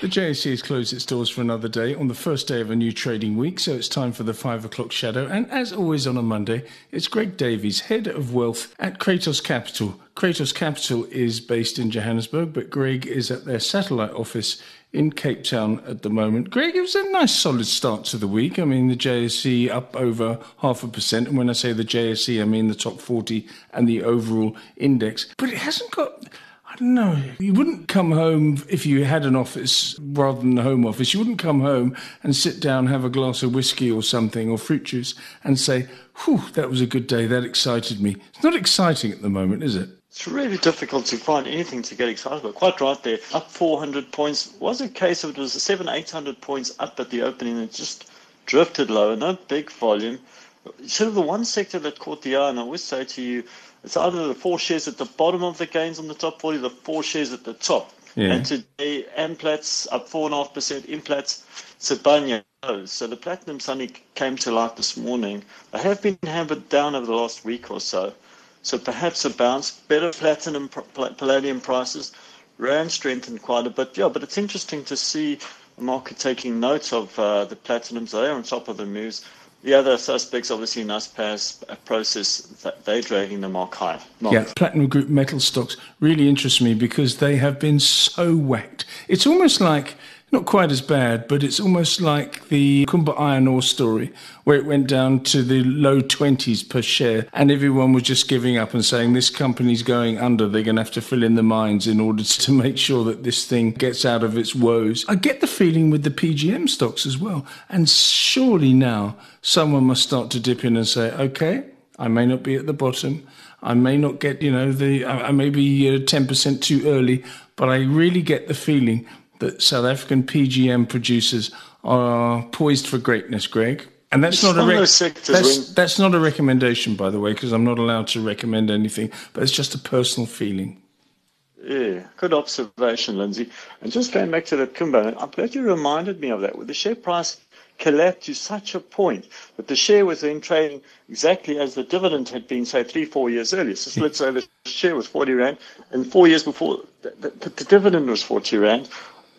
The JSE has closed its doors for another day on the first day of a new trading week, so it's time for the five o'clock shadow. And as always on a Monday, it's Greg Davies, head of wealth at Cratos Capital. Cratos Capital is based in Johannesburg, but Greg is at their satellite office in Cape Town at the moment. Greg, it was a nice solid start to the week. I mean, the JSE up over half a percent. And when I say the JSE, I mean the top 40 and the overall index. But it hasn't got. I. You wouldn't come home if you had an office rather than a home office. You wouldn't come home and sit down, have a glass of whiskey or something or fruit juice and say, whew, that was a good day. That excited me. It's not exciting at the moment, is it? It's really difficult to find anything to get excited about. Quite right there. Up 400 points. Was a case of it was seven, 800 points up at the opening and just drifted lower. No big volume. Sort of the one sector that caught the eye, and I always say to you, it's either the four shares at the bottom of the gains on the top 40, the four shares at the top. Yeah. And today, Amplats up 4.5%, Implats, Sibanye So the platinum suddenly came to light this morning. They have been hammered down over the last week or so. So perhaps a bounce, better platinum, palladium prices, rand strengthened quite a bit. Yeah, but it's interesting to see the market taking note of uh, the platinums. They're on top of the moves. The other suspects, obviously, Naspers Prosus, that they're dragging them mark high. Mark. Yeah, platinum group metal stocks really interest me because they have been so whacked. It's almost like not quite as bad, but it's almost like the Kumba iron ore story, where it went down to the low 20s per share, and everyone was just giving up and saying, This company's going under. They're going to have to fill in the mines in order to make sure that this thing gets out of its woes. I get the feeling with the PGM stocks as well. And surely now someone must start to dip in and say, Okay, I may not be at the bottom. I may not get, you know, the, I may be uh, 10% too early, but I really get the feeling that South African PGM producers are poised for greatness, Greg. And that's it's not a rec- that's, that's not a recommendation, by the way, because I'm not allowed to recommend anything. But it's just a personal feeling. Yeah, good observation, Lindsay. And just going back to that Kumba, I'm glad you reminded me of that. With the share price collapsed to such a point that the share was then trading exactly as the dividend had been, say, three, four years earlier. So let's say the share was 40 Rand, and four years before, the, the, the dividend was 40 Rand.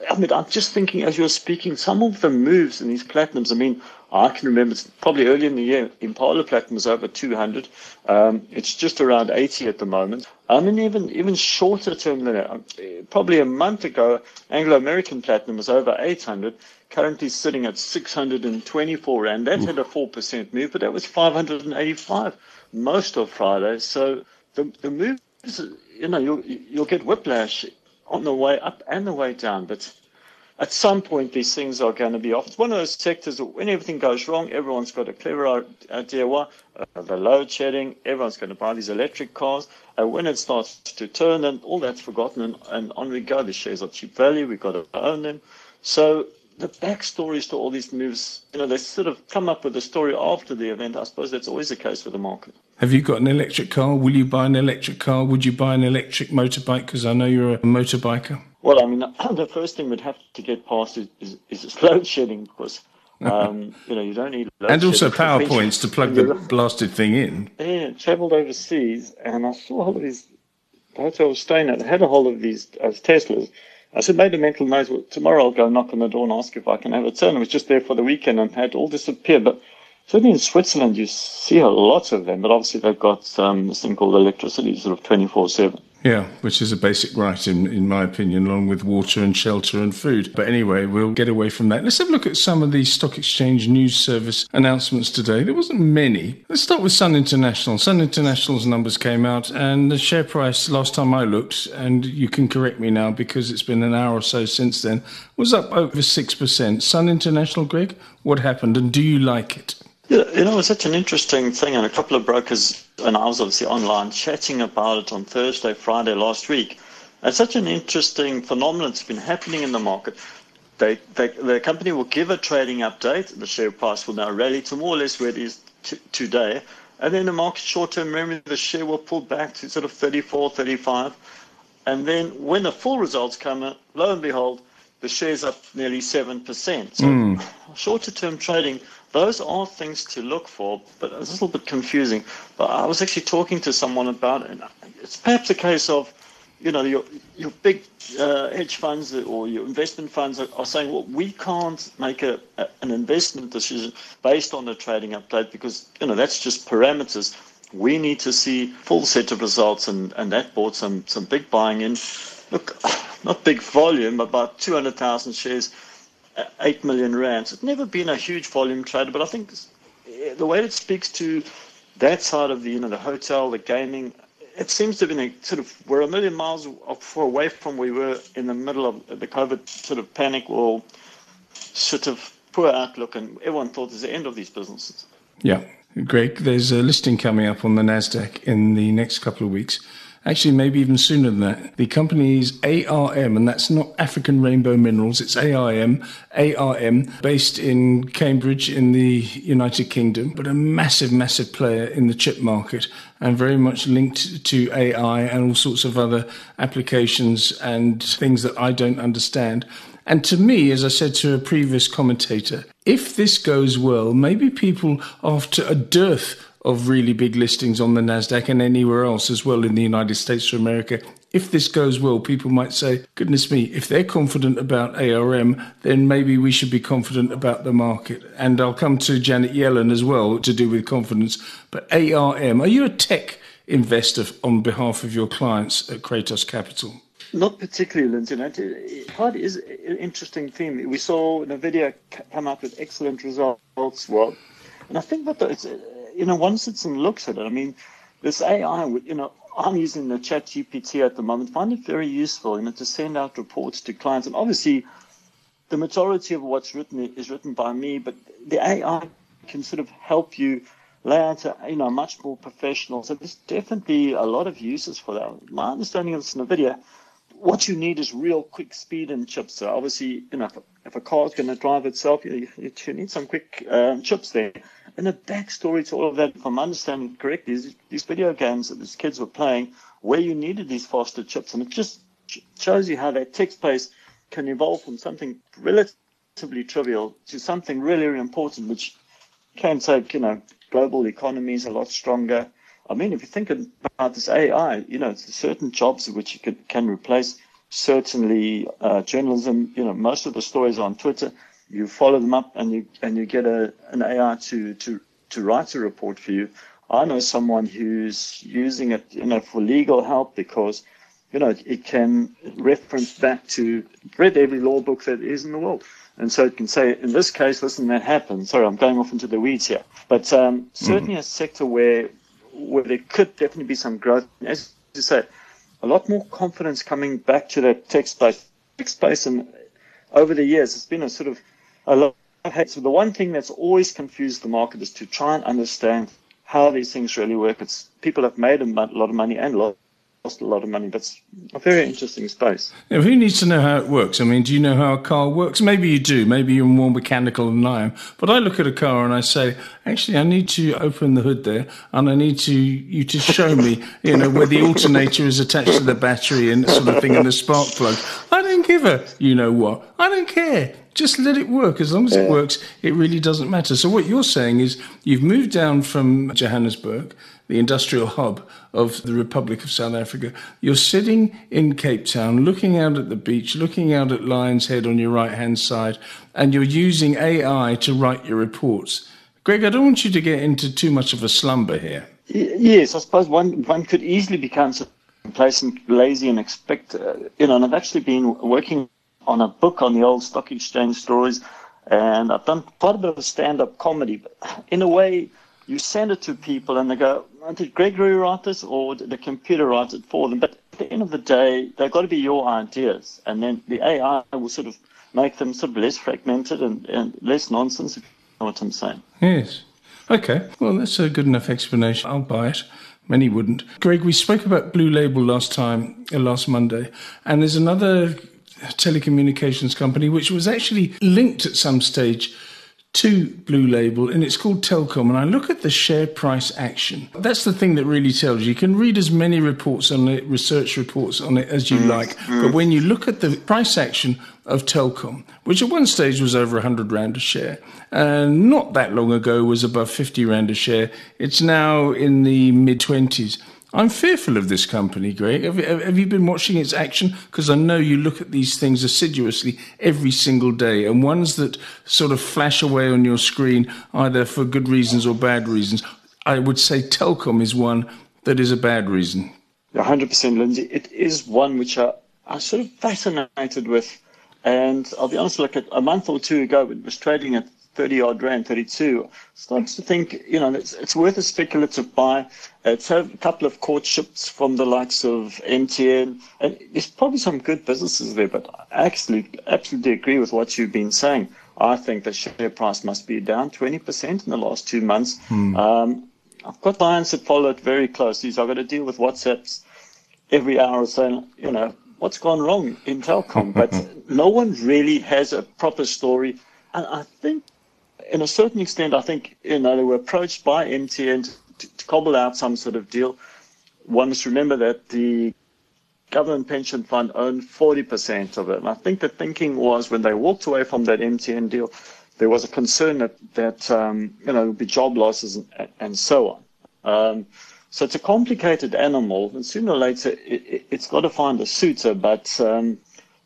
I mean, I'm just thinking as you're speaking, some of the moves in these platinums. I mean, I can remember probably early in the year, Impala Platinum was over 200. Um, it's just around 80 at the moment. I mean, even even shorter term than that, um, probably a month ago, Anglo American Platinum was over 800. Currently sitting at 624 rand. That had a four percent move, but that was 585 most of Friday. So the the moves, you know, you'll you'll get whiplash on the way up and the way down. But at some point, these things are going to be off. It's one of those sectors that when everything goes wrong, everyone's got a clever idea why. Uh, the load shedding, everyone's going to buy these electric cars. And when it starts to turn, and all that's forgotten, and, and on we go. The shares are cheap value, we've got to own them. So the backstories to all these moves, you know, they sort of come up with a story after the event. I suppose that's always the case with the market. Have you got an electric car? Will you buy an electric car? Would you buy an electric motorbike? Because I know you're a motorbiker. Well, I mean, the first thing we'd have to get past is, is, is load shedding because, um, you know, you don't need And also power points to plug the blasted thing in. Yeah, travelled overseas and I saw all of these, the hotel I was staying at, had a hold of these uh, Teslas I said, made a mental note. Well, tomorrow I'll go knock on the door and ask if I can have a turn. I was just there for the weekend and had all disappear. But certainly in Switzerland, you see a lot of them. But obviously they've got um, this thing called electricity, sort of 24 7. Yeah, which is a basic right, in, in my opinion, along with water and shelter and food. But anyway, we'll get away from that. Let's have a look at some of the Stock Exchange News Service announcements today. There wasn't many. Let's start with Sun International. Sun International's numbers came out, and the share price, last time I looked, and you can correct me now because it's been an hour or so since then, was up over 6%. Sun International, Greg, what happened, and do you like it? Yeah, you know, it's such an interesting thing, and a couple of brokers, and I was obviously online chatting about it on Thursday, Friday last week. It's such an interesting phenomenon that's been happening in the market. They, they, the company will give a trading update. The share price will now rally to more or less where it is t- today. And then the market short-term memory, the share will pull back to sort of 34, 35. And then when the full results come, out, lo and behold, the shares up nearly 7%. So mm. shorter term trading, those are things to look for, but it's a little bit confusing. But I was actually talking to someone about it. It's perhaps a case of, you know, your, your big uh, hedge funds or your investment funds are, are saying, well, we can't make a, a, an investment decision based on a trading update because, you know, that's just parameters. We need to see full set of results, and, and that brought some, some big buying in. Look, not big volume, about 200,000 shares, 8 million rands. It's never been a huge volume trader, but I think eh, the way it speaks to that side of the, you know, the hotel, the gaming, it seems to have been a sort of, we're a million miles away from where we were in the middle of the COVID sort of panic or sort of poor outlook, and everyone thought it was the end of these businesses. Yeah. Greg, there's a listing coming up on the NASDAQ in the next couple of weeks Actually, maybe even sooner than that. The company is ARM, and that's not African Rainbow Minerals. It's ARM, ARM, based in Cambridge in the United Kingdom, but a massive, massive player in the chip market and very much linked to AI and all sorts of other applications and things that I don't understand. And to me, as I said to a previous commentator, if this goes well, maybe people after a dearth of really big listings on the NASDAQ and anywhere else as well in the United States of America. If this goes well, people might say, goodness me, if they're confident about ARM, then maybe we should be confident about the market. And I'll come to Janet Yellen as well to do with confidence. But ARM, are you a tech investor on behalf of your clients at Cratos Capital? Not particularly, Lindsay. Part is an interesting theme. We saw NVIDIA come up with excellent results. Well, and I think that you know, one sits and looks at it. I mean, this AI, you know, I'm using the Chat GPT at the moment. Find it very useful, you know, to send out reports to clients. And obviously, the majority of what's written is written by me, but the AI can sort of help you lay out, a, you know, much more professional. So there's definitely a lot of uses for that. My understanding of this NVIDIA, what you need is real quick speed and chips. So obviously, you know, if a, if a car is going to drive itself, you, you need some quick um, chips there. And the backstory to all of that, if I'm understanding correctly, is these video games that these kids were playing where you needed these faster chips. And it just shows you how that tech space can evolve from something relatively trivial to something really, really important, which can take, you know, global economies a lot stronger. I mean, if you think about this AI, you know, certain jobs which could, can replace. Certainly, uh, journalism. You know, most of the stories on Twitter you follow them up and you and you get a an AI to to to write a report for you. I know someone who's using it, you know, for legal help because, you know, it can reference back to read every law book that is in the world. And so it can say, in this case, listen, that happened. Sorry, I'm going off into the weeds here. But um, certainly mm-hmm. a sector where where there could definitely be some growth. As you say, a lot more confidence coming back to that tech space. Tech space, and over the years, it's been a sort of a lot of hate. So the one thing that's always confused the market is to try and understand how these things really work. It's people have made a lot of money and lost a lot of money, but it's a very interesting space. Now, who needs to know how it works? I mean, do you know how a car works? Maybe you do. Maybe you're more mechanical than I am. But I look at a car and I say, actually, I need to open the hood there, and I need to you to show me, you know, where the alternator is attached to the battery and sort of thing, and the spark plug. I don't give a, you know what? I don't care just let it work. As long as it works, it really doesn't matter. So what you're saying is you've moved down from Johannesburg, the industrial hub of the Republic of South Africa. You're sitting in Cape Town, looking out at the beach, looking out at Lion's Head on your right hand side, and you're using AI to write your reports. Greg, I don't want you to get into too much of a slumber here. Yes, I suppose one one could easily become complacent, lazy, and expect. Uh, you know, and I've actually been working on a book on the old stock exchange stories, and I've done quite a bit of stand-up comedy. But in a way, you send it to people, and they go, "Did Gregory write this, or did the computer write it for them?" But at the end of the day, they've got to be your ideas, and then the AI will sort of make them sort of less fragmented and, and less nonsense. If you know what I'm saying? Yes. Okay. Well, that's a good enough explanation. I'll buy it. Many wouldn't. Greg, we spoke about Blue Label last time, uh, last Monday, and there's another telecommunications company, which was actually linked at some stage to Blue Label, and it's called Telkom. And I look at the share price action. That's the thing that really tells you. You can read as many reports on it, research reports on it as you mm. like, but when you look at the price action of Telkom, which at one stage was over 100 Rand a share, and not that long ago was above 50 Rand a share, it's now in the mid 20s. I'm fearful of this company, Greg. Have, have you been watching its action? Because I know you look at these things assiduously every single day, and ones that sort of flash away on your screen, either for good reasons or bad reasons. I would say Telkom is one that is a bad reason. 100%, Lindsay. It is one which I, I'm sort of fascinated with. And I'll be honest, like a month or two ago, it was trading at 30 odd rand, 32, starts to think, you know, it's, it's worth a speculative buy. It's had a couple of courtships from the likes of MTN. And there's probably some good businesses there, but I actually absolutely agree with what you've been saying. I think the share price must be down 20% in the last two months. Hmm. Um, I've got clients that follow it very closely, so I've got to deal with WhatsApps every hour saying, you know, what's gone wrong in Telkom? But no one really has a proper story. And I think in a certain extent, I think you know they were approached by MTN to, to cobble out some sort of deal. One must remember that the government pension fund owned 40% of it. And I think the thinking was when they walked away from that MTN deal, there was a concern that, that um, you know, would be job losses and, and so on. Um, so it's a complicated animal, and sooner or later it, has it, got to find a suitor. But um,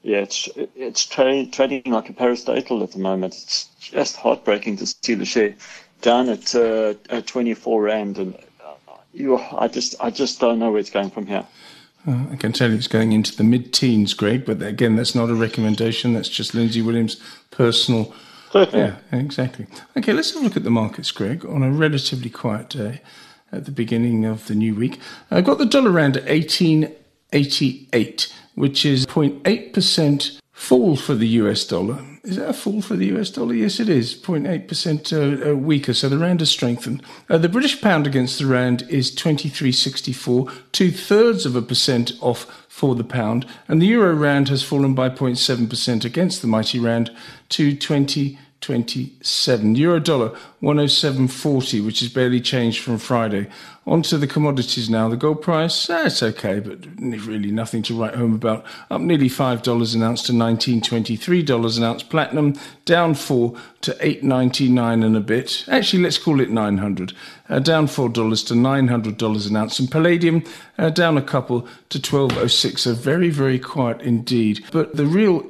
yeah, it's it's tra- trading like a parastatal at the moment. It's just heartbreaking to see the share down at, uh, at 24 rand, and uh, you, I just I just don't know where it's going from here. Uh, I can tell you it's going into the mid-teens, Greg. But again, that's not a recommendation. That's just Lindsay Williams' personal. Certainly. Yeah, exactly. Okay, let's have a look at the markets, Greg, on a relatively quiet day at the beginning of the new week. I've got the dollar rand at 1888 which is 0.8% fall for the US dollar. Is that a fall for the US dollar? Yes, it is. 0.8% uh, uh, weaker, so the rand has strengthened. Uh, the British pound against the rand is 23.64, two thirds of a percent off for the pound, and the euro rand has fallen by 0.7% against the mighty rand to 20. 27. Euro dollar 107.40, which is barely changed from Friday. On to the commodities now. The gold price, eh, it's okay, but really nothing to write home about. Up nearly $5 an ounce to $19.23 an ounce. Platinum down 4 to 8.99 and a bit. Actually, let's call it 900. Uh, down $4 to $900 an ounce. And palladium uh, down a couple to 12.06. So very, very quiet indeed. But the real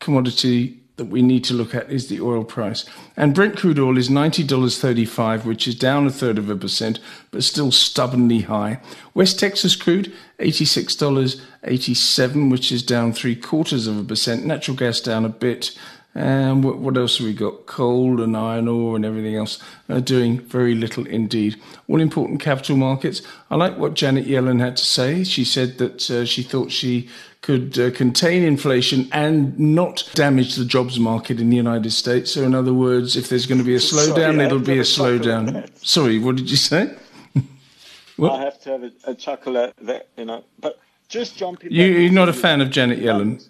commodity that we need to look at is the oil price. And Brent crude oil is $90.35, which is down a third of a percent, but still stubbornly high. West Texas crude, $86.87, which is down three quarters of a percent. Natural gas down a bit. And what, what else have we got? Coal and iron ore and everything else are doing very little indeed. All important capital markets. I like what Janet Yellen had to say. She said that uh, she thought she could uh, contain inflation and not damage the jobs market in the United States. So, in other words, if there's going to be a slowdown, Sorry, it'll be a slowdown. Sorry, what did you say? I have to have a, a, chuckle at that, you know. But just jumping. You, are not a fan of Janet Yellen.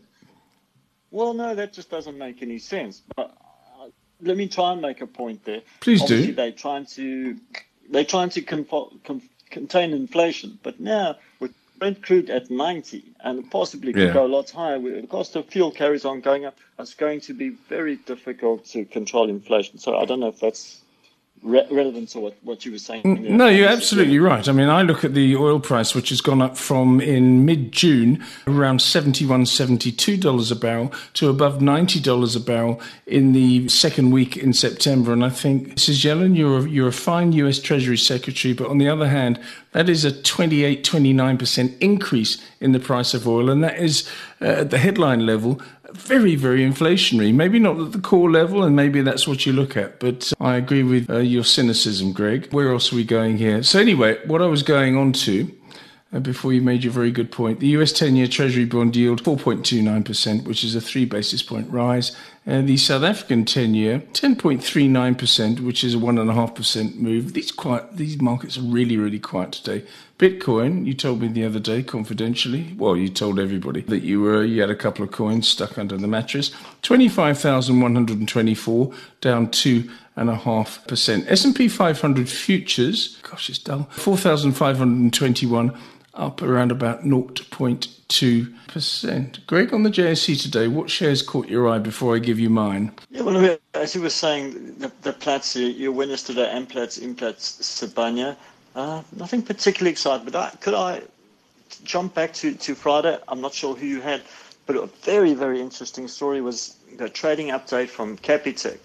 Well, no, that just doesn't make any sense. But uh, let me try and make a point there. Please Obviously, do. They're trying to they're trying to contain inflation, but now with Brent crude at 90 and possibly could yeah. go a lot higher. The cost of fuel carries on going up. It's going to be very difficult to control inflation. So I don't know if that's re- relevant to what, what you were saying. No, you're absolutely right. I mean, I look at the oil price, which has gone up from in mid June around $71, $72 a barrel to above $90 a barrel in the second week in September. And I think, Mrs. Yellen, you're a, you're a fine US Treasury Secretary, but on the other hand, that is a 28, 29% increase in the price of oil. And that is, uh, at the headline level, very, very inflationary. Maybe not at the core level, and maybe that's what you look at. But I agree with uh, your cynicism, Greg. Where else are we going here? So, anyway, what I was going on to uh, before you made your very good point. The US 10 year Treasury bond yield 4.29%, which is a three basis point rise. And the South African 10 year 10.39%, which is a 1.5% move. These, quiet, these markets are really, really quiet today. Bitcoin, you told me the other day confidentially, well, you told everybody that you were you had a couple of coins stuck under the mattress. 25,124 down two and a half percent. S&P 500 futures, gosh, it's dull. 4,521 up around about 0.2%. Greg, on the JSE today, what shares caught your eye before I give you mine? Yeah, well, as you were saying, the, the Platts, your winners today, Amplats, Implats, Sibanye, uh, nothing particularly exciting, but I, could I jump back to, to Friday? I'm not sure who you had, but a very, very interesting story was the trading update from Capitec.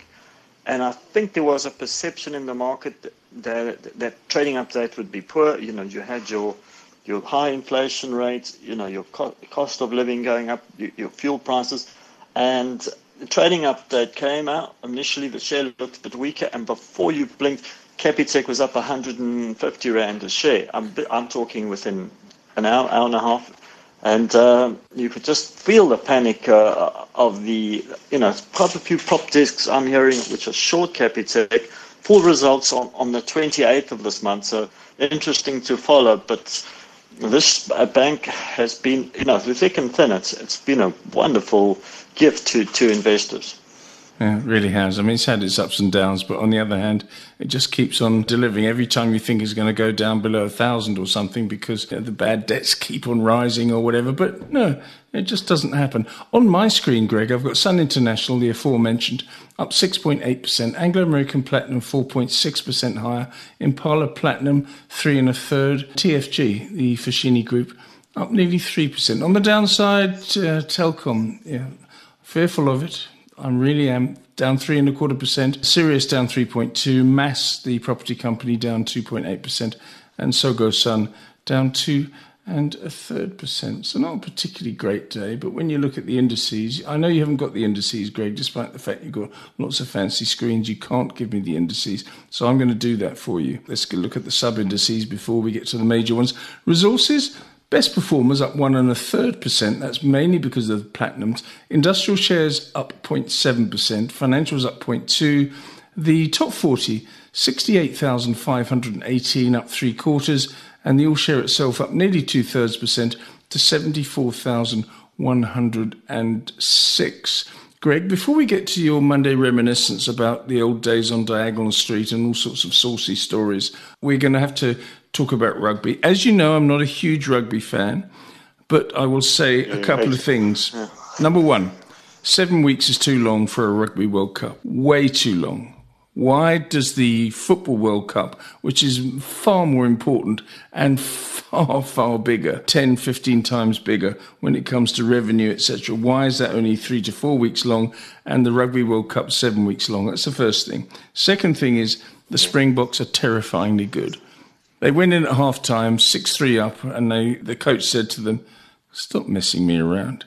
And I think there was a perception in the market that, that, that trading update would be poor. You know, you had your your high inflation rates, you know, your co- cost of living going up, your, your fuel prices, and the trading update came out. Initially, the share looked a bit weaker, and before you blinked, Capitec was up 150 rand a share. I'm, I'm talking within an hour, hour and a half, and uh, you could just feel the panic uh, of the, you know, quite a few prop desks I'm hearing which are short Capitec. Full results on, on the 28th of this month, so interesting to follow. But this bank has been, you know, thick and thin, it's, it's been a wonderful gift to, to investors. Yeah, it really has. I mean, it's had its ups and downs, but on the other hand, it just keeps on delivering. Every time you think it's going to go down below a thousand or something because the bad debts keep on rising or whatever, but no, it just doesn't happen. On my screen, Greg, I've got Sun International, the aforementioned, up 6.8%, Anglo American Platinum 4.6% higher, Impala Platinum three and a third, TFG, the Foschini Group, up nearly 3%. On the downside, uh, Telkom, yeah, fearful of it I really am down three and a quarter percent. Sirius down 3.2. Mass, the property company, down 2.8 percent, and Tsogo Sun down two and a third percent. So not a particularly great day, but when you look at the indices, I know you haven't got the indices, Greg, despite the fact you've got lots of fancy screens. You can't give me the indices, so I'm going to do that for you. Let's look at the sub indices before we get to the major ones. Resources. Best performers up one and a third percent. That's mainly because of the platinums. Industrial shares up 0.7 percent. Financials up 0.2. The top 40, 68,518 up three quarters, and the all share itself up nearly two thirds percent to 74,106. Greg, before we get to your Monday reminiscence about the old days on Diagonal Street and all sorts of saucy stories, we're going to have to talk about rugby. As you know, I'm not a huge rugby fan, but I will say a couple of things. Number one, seven weeks is too long for a Rugby World Cup. Way too long. Why does the Football World Cup, which is far more important and far, far bigger, 10, 15 times bigger when it comes to revenue, etc., why is that only three to four weeks long and the Rugby World Cup seven weeks long? That's the first thing. Second thing is the Springboks are terrifyingly good. They went in at half time, 6 3 up, and they, the coach said to them, Stop messing me around.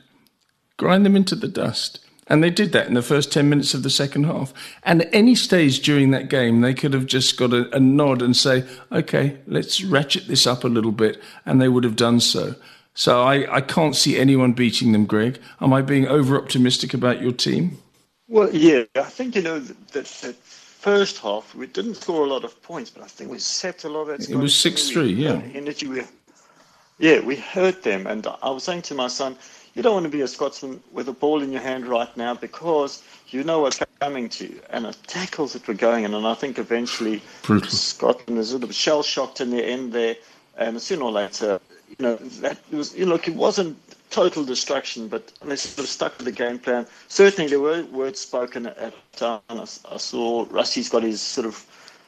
Grind them into the dust. And they did that in the first 10 minutes of the second half. And at any stage during that game, they could have just got a, a nod and say, okay, let's ratchet this up a little bit. And they would have done so. So I, I can't see anyone beating them, Greg. Am I being over optimistic about your team? Well, yeah, I think, you know, that, that first half, we didn't score a lot of points, but I think we set a lot of that. It was 6 3, yeah. Energy. We, yeah, we hurt them. And I was saying to my son, you don't want to be a Scotsman with a ball in your hand right now because you know what's coming to you. And the tackles that were going in, and I think eventually Brutal. Scotland is a little bit shell shocked in the end there. And sooner or later, you know, that was, you know, look, it wasn't total destruction, but they sort of stuck to the game plan. Certainly, there were words spoken at time. I, I saw Rassie's got his sort of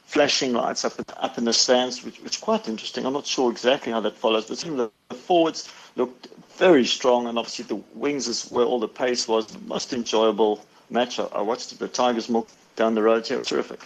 flashing lights up up in the stands, which which is quite interesting. I'm not sure exactly how that follows, but some of the forwards looked very strong, and obviously the wings is where all the pace was. The most enjoyable match I, I watched the Tigers Milk down the road here. Terrific.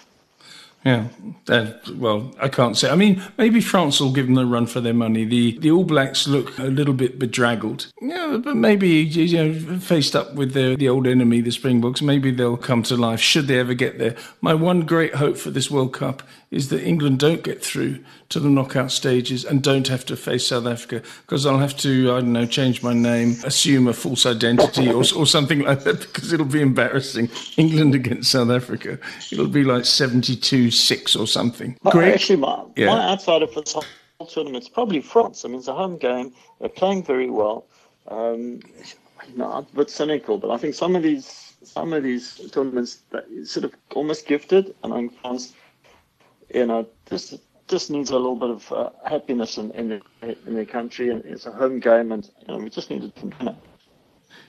Yeah, uh, well, I can't say. I mean, maybe France will give them a run for their money. The the All Blacks look a little bit bedraggled. Yeah, but maybe you know, faced up with the the old enemy, the Springboks, maybe they'll come to life should they ever get there. My one great hope for this World Cup is that England don't get through to the knockout stages and don't have to face South Africa because I'll have to, I don't know, change my name, assume a false identity or, or something like that because it'll be embarrassing. England against South Africa. It'll be like 72 6 or something. Great. Actually, my, yeah. my outside of this whole tournament is probably France. I mean, it's a home game. They're playing very well. Um, know, I'm a bit cynical, but I think some of these some of these tournaments that sort of almost gifted, and I think France you know, just just needs a little bit of uh, happiness in in, the, in their country, and it's a home game, and you know, we just needed to win it.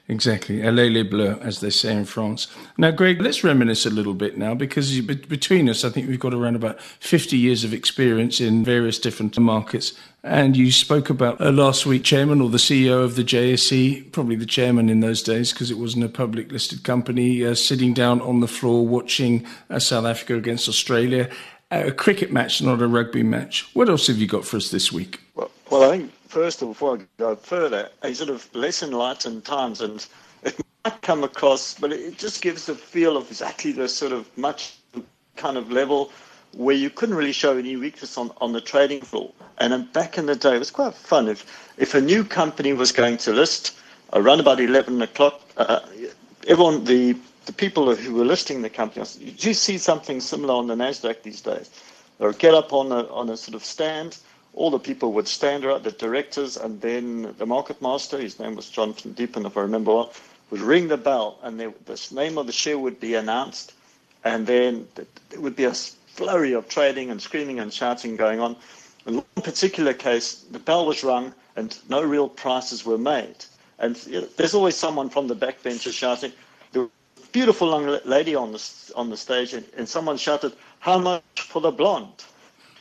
Exactly, allez les bleus, as they say in France. Now, Greg, let's reminisce a little bit now, because between us, I think we've got around about 50 years of experience in various different markets. And you spoke about uh, last week, chairman or the CEO of the JSE, probably the chairman in those days, because it wasn't a public listed company, uh, sitting down on the floor watching uh, South Africa against Australia Uh, a cricket match, not a rugby match. What else have you got for us this week? Well, well I think first, of before I go further, a sort of less enlightened times, and it might come across, but it just gives a feel of exactly the sort of much kind of level where you couldn't really show any weakness on, on the trading floor. And um, back in the day, it was quite fun. If, if a new company was going to list around about 11 o'clock, uh, uh everyone, the the people who were listing the company, do you see something similar on the Nasdaq these days? They would get up on a on a sort of stand. All the people would stand around, the directors, and then the market master, his name was Jonathan Deepen, if I remember well, would ring the bell, and the name of the share would be announced, and then there would be a flurry of trading and screaming and shouting going on. In one particular case, the bell was rung, and no real prices were made. And there's always someone from the backbenches shouting, beautiful young lady on the on the stage, and, and someone shouted, "How much for the blonde?"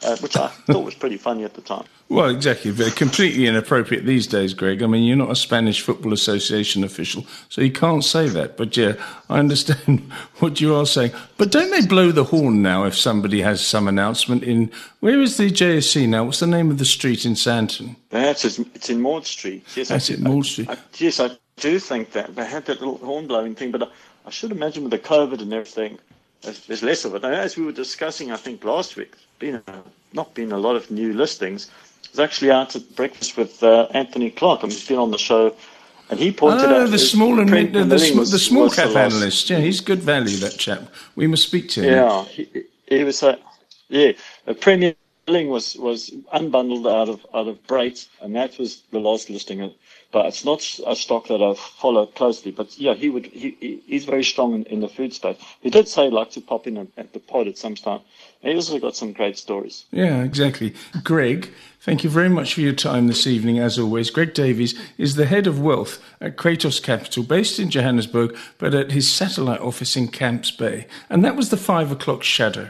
Uh, which I thought was pretty funny at the time. Well, exactly. Completely inappropriate these days, Greg. I mean, you're not a Spanish Football Association official, so you can't say that. But yeah, I understand what you are saying. But don't they blow the horn now if somebody has some announcement in. Where is the JSE now? What's the name of the street in Sandton? That's it's in Maud Street. Yes, That's it, Maud Street. I, yes, I do think that. They had that little horn blowing thing, but. I, I should imagine with the COVID and everything, there's less of it. And as we were discussing, I think last week, been a, not been a lot of new listings. I was actually out at breakfast with uh, Anthony Clark. I mean, he's been on the show, and he pointed oh, out the small and the, the, sm- the, small cap the analyst. Yeah, he's good value. That chap. We must speak to him. Yeah, he, he was. Uh, yeah, a Premier Billing was was unbundled out of out of Brait, and that was the last listing but it's not a stock that I follow closely. But yeah, he would. He, he's very strong in, in the food space. He did say like to pop in at the pod at some time. He also got some great stories. Yeah, exactly. Greg, thank you very much for your time this evening. As always, Greg Davies is the head of wealth at Cratos Capital, based in Johannesburg, but at his satellite office in Camps Bay. And that was the five o'clock shadow.